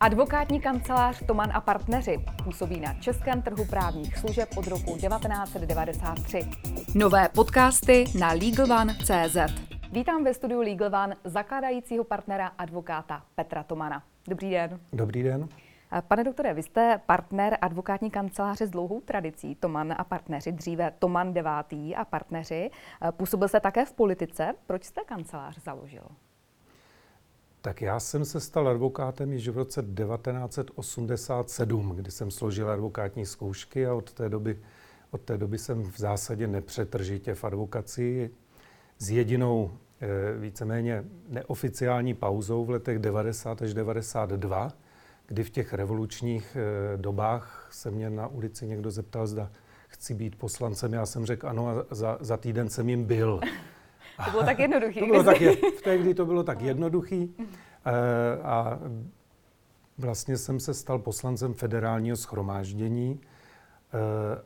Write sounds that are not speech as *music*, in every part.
Advokátní kancelář Toman a partneři působí na českém trhu právních služeb od roku 1993. Nové podcasty na LegalOne.cz Vítám ve studiu LegalOne zakládajícího partnera advokáta Petra Tomana. Dobrý den. Dobrý den. Pane doktore, vy jste partner advokátní kanceláře s dlouhou tradicí Toman a partneři, dříve Toman 9. a partneři. Působil jste také v politice. Proč jste kancelář založil? Tak já jsem se stal advokátem již v roce 1987, kdy jsem složil advokátní zkoušky a od té doby, od té doby jsem v zásadě nepřetržitě v advokacii s jedinou e, víceméně neoficiální pauzou v letech 90 až 92, kdy v těch revolučních e, dobách se mě na ulici někdo zeptal, zda chci být poslancem. Já jsem řekl ano a za, za týden jsem jim byl. To bylo tak jednoduchý. to bylo tak, *laughs* v té kdy to bylo tak jednoduchý. E, a vlastně jsem se stal poslancem federálního schromáždění e,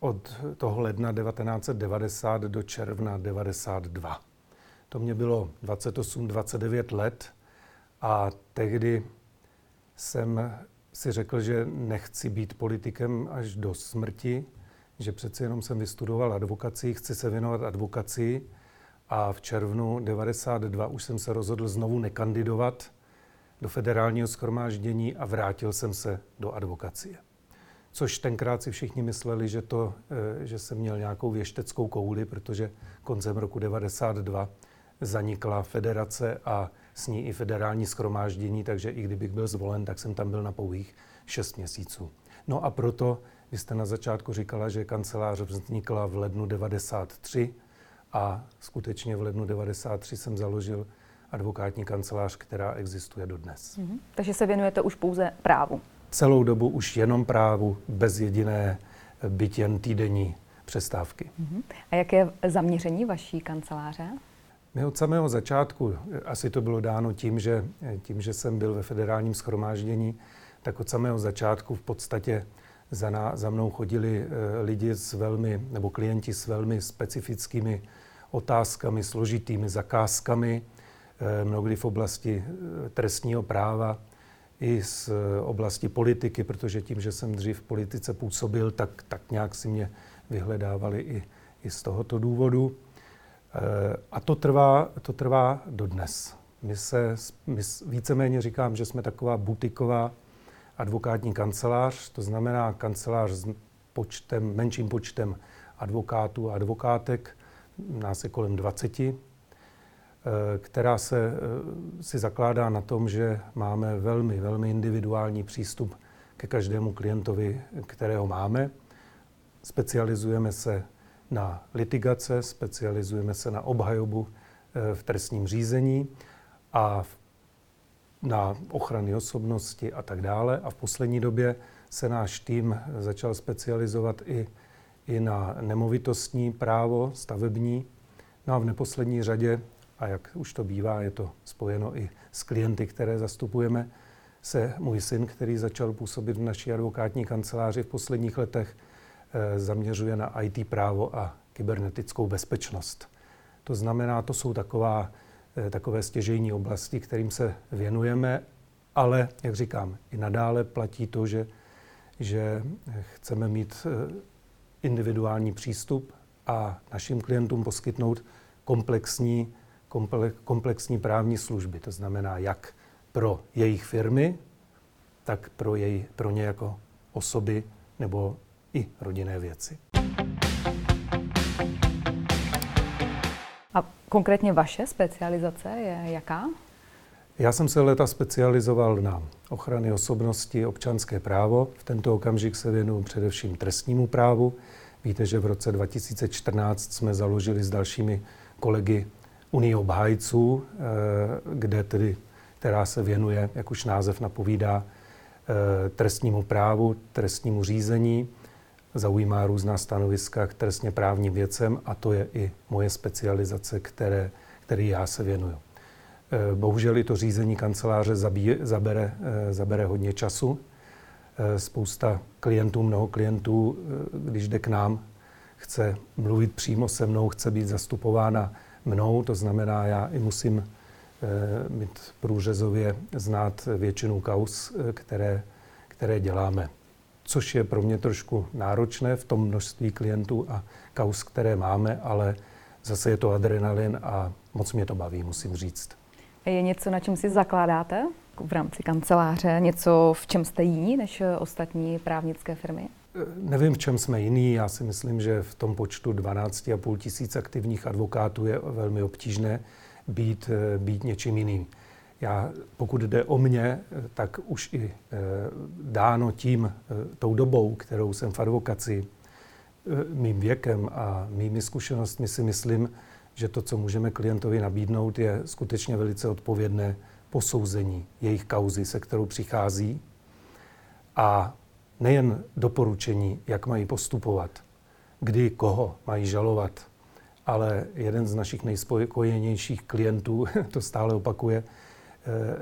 od toho ledna 1990 do června 92. To mě bylo 28-29 let a tehdy jsem si řekl, že nechci být politikem až do smrti, že přeci jenom jsem vystudoval advokaci, chci se věnovat advokacii a v červnu 92 už jsem se rozhodl znovu nekandidovat do federálního schromáždění a vrátil jsem se do advokacie. Což tenkrát si všichni mysleli, že, to, eh, že jsem měl nějakou věšteckou kouli, protože koncem roku 92 zanikla federace a s ní i federální schromáždění, takže i kdybych byl zvolen, tak jsem tam byl na pouhých 6 měsíců. No a proto, vy jste na začátku říkala, že kancelář vznikla v lednu 93, a skutečně v lednu 93 jsem založil advokátní kancelář, která existuje dodnes. Mm-hmm. Takže se věnujete už pouze právu? Celou dobu už jenom právu, bez jediné byt jen týdenní přestávky. Mm-hmm. A jaké je zaměření vaší kanceláře? My od samého začátku, asi to bylo dáno tím, že, tím, že jsem byl ve federálním schromáždění, tak od samého začátku v podstatě za, ná, za mnou chodili e, lidi s velmi, nebo klienti s velmi specifickými otázkami, složitými zakázkami, eh, mnohdy v oblasti eh, trestního práva i z eh, oblasti politiky, protože tím, že jsem dřív v politice působil, tak, tak nějak si mě vyhledávali i, i z tohoto důvodu. A to trvá, to trvá dodnes. My se, my víceméně říkám, že jsme taková butiková advokátní kancelář, to znamená kancelář s počtem, menším počtem advokátů a advokátek, nás je kolem 20, eh, která se eh, si zakládá na tom, že máme velmi, velmi individuální přístup ke každému klientovi, kterého máme. Specializujeme se na litigace, specializujeme se na obhajobu eh, v trestním řízení a na ochrany osobnosti a tak dále. A v poslední době se náš tým začal specializovat i i na nemovitostní právo stavební. No a v neposlední řadě, a jak už to bývá, je to spojeno i s klienty, které zastupujeme, se můj syn, který začal působit v naší advokátní kanceláři v posledních letech, eh, zaměřuje na IT právo a kybernetickou bezpečnost. To znamená, to jsou taková, takové stěžejní oblasti, kterým se věnujeme, ale, jak říkám, i nadále platí to, že, že chceme mít eh, individuální přístup a našim klientům poskytnout komplexní, komplexní právní služby. To znamená jak pro jejich firmy, tak pro, jej, pro ně jako osoby nebo i rodinné věci. A konkrétně vaše specializace je jaká? Já jsem se leta specializoval na ochrany osobnosti, občanské právo. V tento okamžik se věnuju především trestnímu právu. Víte, že v roce 2014 jsme založili s dalšími kolegy Unii obhájců, eh, kde tedy, která se věnuje, jak už název napovídá, eh, trestnímu právu, trestnímu řízení, zaujímá různá stanoviska k trestně právním věcem a to je i moje specializace, které, který já se věnuju. Eh, bohužel i to řízení kanceláře zabíje, zabere, zabere hodně času, Eh, spousta klientů, mnoho klientů, eh, když jde k nám, chce mluvit přímo se mnou, chce být zastupována mnou, to znamená, já i musím mít průřezově znát většinu kaus, které, které děláme. Což je pro mě trošku náročné v tom množství klientů a kaus, které máme, ale zase je to adrenalin a moc mě to baví, musím říct. Je něco, na čem si zakládáte v rámci kanceláře? Něco, v čem jste jiní než ostatní právnické firmy? Nevím, v čem jsme jiný. Já si myslím, že v tom počtu 12,5 tisíc aktivních advokátů je velmi obtížné být, být něčím jiným. Já, pokud jde o mě, tak už i eh, dáno tím, eh, tou dobou, kterou jsem v advokaci, eh, mým věkem a mými zkušenostmi si myslím, že to, co můžeme klientovi nabídnout, je skutečně velice odpovědné posouzení jejich kauzy, se kterou přichází a nejen doporučení, jak mají postupovat, kdy koho mají žalovat, ale jeden z našich nejspokojenějších klientů, *laughs* to stále opakuje,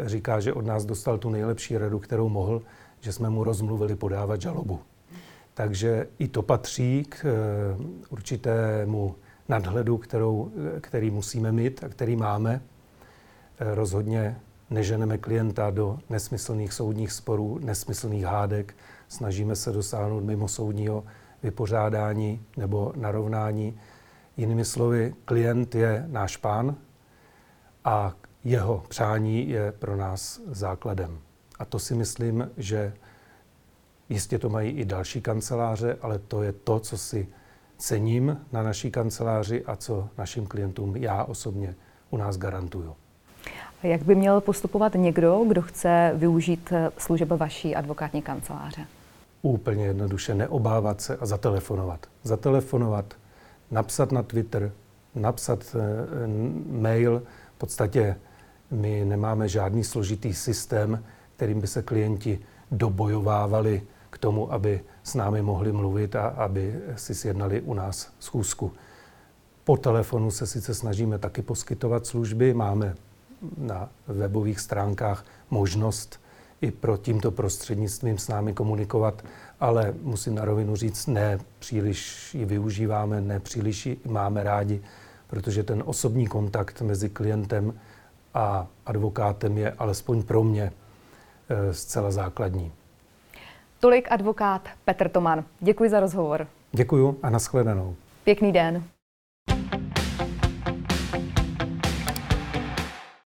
říká, že od nás dostal tu nejlepší radu, kterou mohl, že jsme mu rozmluvili podávat žalobu. Takže i to patří k eh, určitému nadhledu, kterou, který musíme mít a který máme. Eh, rozhodně neženeme klienta do nesmyslných soudních sporů, nesmyslných hádek. Snažíme se dosáhnout mimo soudního vypořádání nebo narovnání. Jinými slovy, klient je náš pán a jeho přání je pro nás základem. A to si myslím, že jistě to mají i další kanceláře, ale to je to, co si cením na naší kanceláři a co našim klientům já osobně u nás garantuju. Jak by měl postupovat někdo, kdo chce využít eh, služeb vaší advokátní kanceláře? Úplně jednoduše neobávat se a zatelefonovat. Zatelefonovat, napsat na Twitter, napsat e, mail. V podstatě my nemáme žádný složitý systém, kterým by se klienti dobojovávali k tomu, aby s námi mohli mluvit a aby si sjednali u nás schůzku. Po telefonu se sice snažíme taky poskytovat služby, máme na webových stránkách možnost i pro tímto prostřednictvím s námi komunikovat, ale musím na rovinu říct, ne příliš ji využíváme, ne příliš ji máme rádi, protože ten osobní kontakt mezi klientem a advokátem je alespoň pro mě eh, zcela základní. Tolik advokát Petr Toman. Děkuji za rozhovor. Děkuji a nashledanou. Pěkný den.